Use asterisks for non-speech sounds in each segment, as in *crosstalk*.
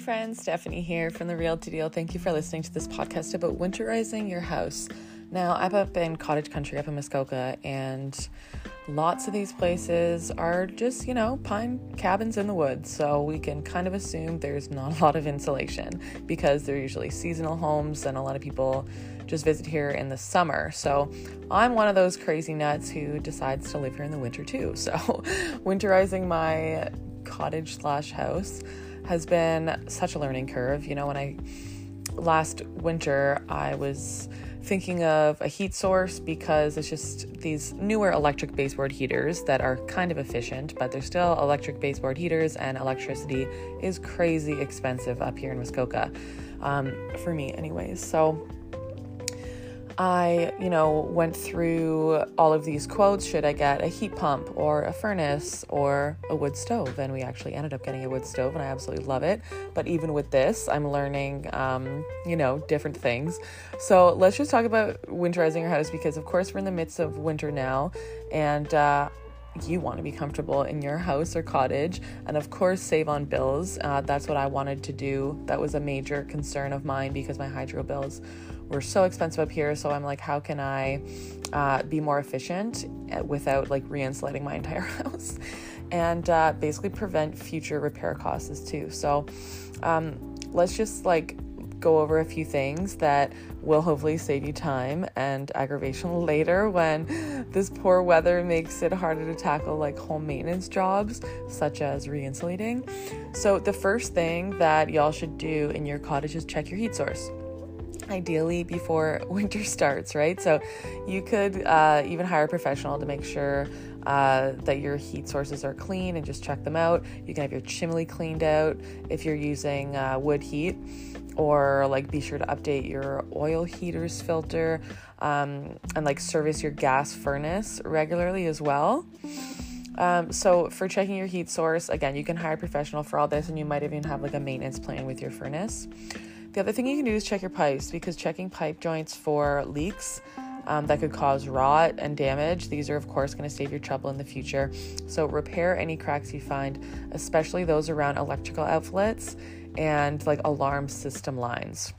friends, Stephanie here from The Realty Deal. Thank you for listening to this podcast about winterizing your house. Now, I'm up in cottage country up in Muskoka, and lots of these places are just, you know, pine cabins in the woods. So we can kind of assume there's not a lot of insulation because they're usually seasonal homes, and a lot of people just visit here in the summer. So I'm one of those crazy nuts who decides to live here in the winter too. *laughs* So winterizing my cottage slash house has been such a learning curve. You know, when I last winter, I was thinking of a heat source because it's just these newer electric baseboard heaters that are kind of efficient, but they're still electric baseboard heaters, and electricity is crazy expensive up here in Muskoka, um, for me, anyways. So I, you know, went through all of these quotes. Should I get a heat pump or a furnace or a wood stove? And we actually ended up getting a wood stove, and I absolutely love it. But even with this, I'm learning, um, you know, different things. So let's just talk about winterizing your house because, of course, we're in the midst of winter now, and uh, you want to be comfortable in your house or cottage and of course save on bills. Uh, that's what i wanted to do. That was a major concern of mine because my hydro bills were so expensive up here. So i'm like how can i uh, be more efficient uh, without like re-insulating my *laughs* entire house? And uh, basically prevent future repair costs too. So um, let's just like go over a few things that will hopefully save you time and aggravation later when this poor weather makes it harder to tackle like home maintenance jobs such as re-insulating. So the first thing that y'all should do in your cottage is check your heat source ideally before *laughs* winter starts, right? So you could uh, even hire a professional to make sure uh, that your heat sources are clean and just check them out. You can have your chimney cleaned out if you're using uh, wood heat or like be sure to update your oil heaters filter um, and like service your gas furnace regularly as well. Um, so for checking your heat source, again, you can hire a professional for all this, and you might even have like a maintenance plan with your furnace. The other thing you can do is check your pipes because checking pipe joints for leaks um, that could cause rot and damage. These are, of course, going to save your trouble in the future. So, repair any cracks you find, especially those around electrical outlets and like alarm system lines.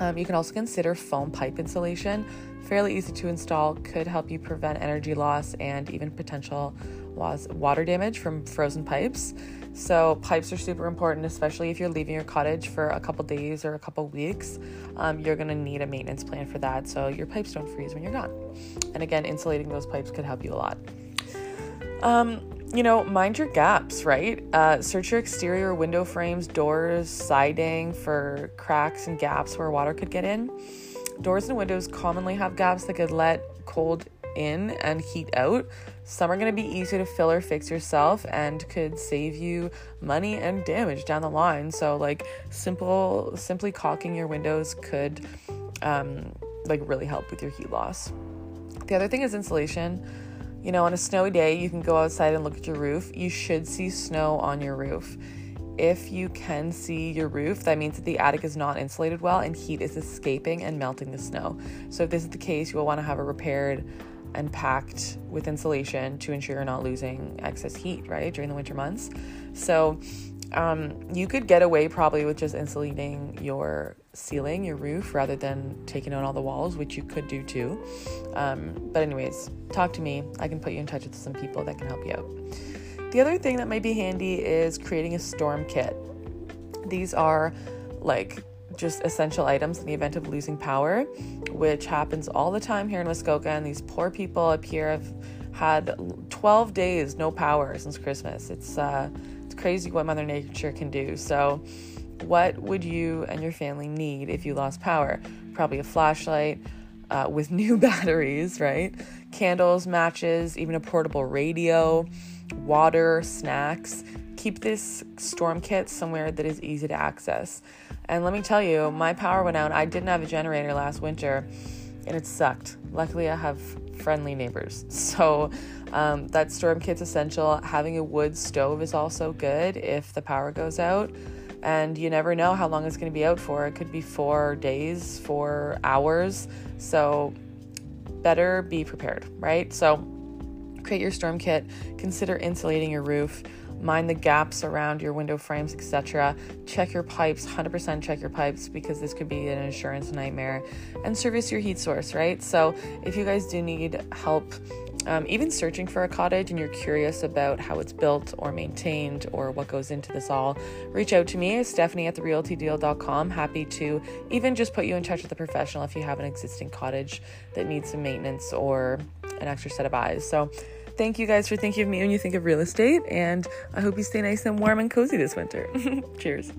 Um, you can also consider foam pipe insulation. Fairly easy to install, could help you prevent energy loss and even potential water damage from frozen pipes. So, pipes are super important, especially if you're leaving your cottage for a couple days or a couple weeks. Um, you're to need a maintenance plan for that so your pipes don't freeze when you're gone. And again, insulating those pipes could help you a lot. Um, you know, mind your gaps, right? Uh, search your exterior window frames, doors, siding for cracks and gaps where water could get in. Doors and windows commonly have gaps that could let cold in and heat out. Some are going to be easy to fill or fix yourself and could save you money and damage down the line. So, like, simple, simply caulking your windows could, um, like, really help with your heat loss. The other thing is insulation you know, on a snowy day, you can go outside and look at your roof. You should see snow on your roof. If you can see your roof, that means that the attic is not insulated well and heat is escaping and melting the snow. So, if this is the case, you will want to have it repaired and packed with insulation to ensure you're not losing excess heat, right, during the winter months. So, um, you could get away probably with just insulating your ceiling, your roof, rather than taking out all the walls, which you could do too. Um, but, anyways, talk to me. I can put you in touch with some people that can help you out. The other thing that might be handy is creating a storm kit. These are like just essential items in the event of losing power, which happens all the time here in Muskoka. And these poor people up here have had 12 days no power since Christmas. It's uh, it's crazy what Mother Nature can do. So, what would you and your family need if you lost power? Probably a flashlight uh, with *laughs* new batteries, right? Candles, matches, even a portable radio, water, snacks. Keep this storm kit somewhere that is easy to access. And let me tell you, my power went out. I didn't have a generator last winter and it sucked. Luckily, I have friendly neighbors. *laughs* So um, that storm kit's essential. Having a wood stove is also good if the power goes out. And you never know how long it's going to be out for. It could be four days, four hours. So better be prepared, right? So create your storm kit. Consider insulating your roof. Mind the gaps around your window frames, etc. Check your pipes, 100% check your pipes because this could be an insurance nightmare. And service your heat source, right? So if you guys do need help, um, even searching for a cottage and you're curious about how it's built or maintained or what goes into this all, reach out to me, Stephanie at therealtydeal.com. Happy to even just put you in touch with a professional if you have an existing cottage that needs some maintenance or an extra set of eyes. So, thank you guys for thinking of me when you think of real estate, and I hope you stay nice and warm and cozy this winter. *laughs* Cheers.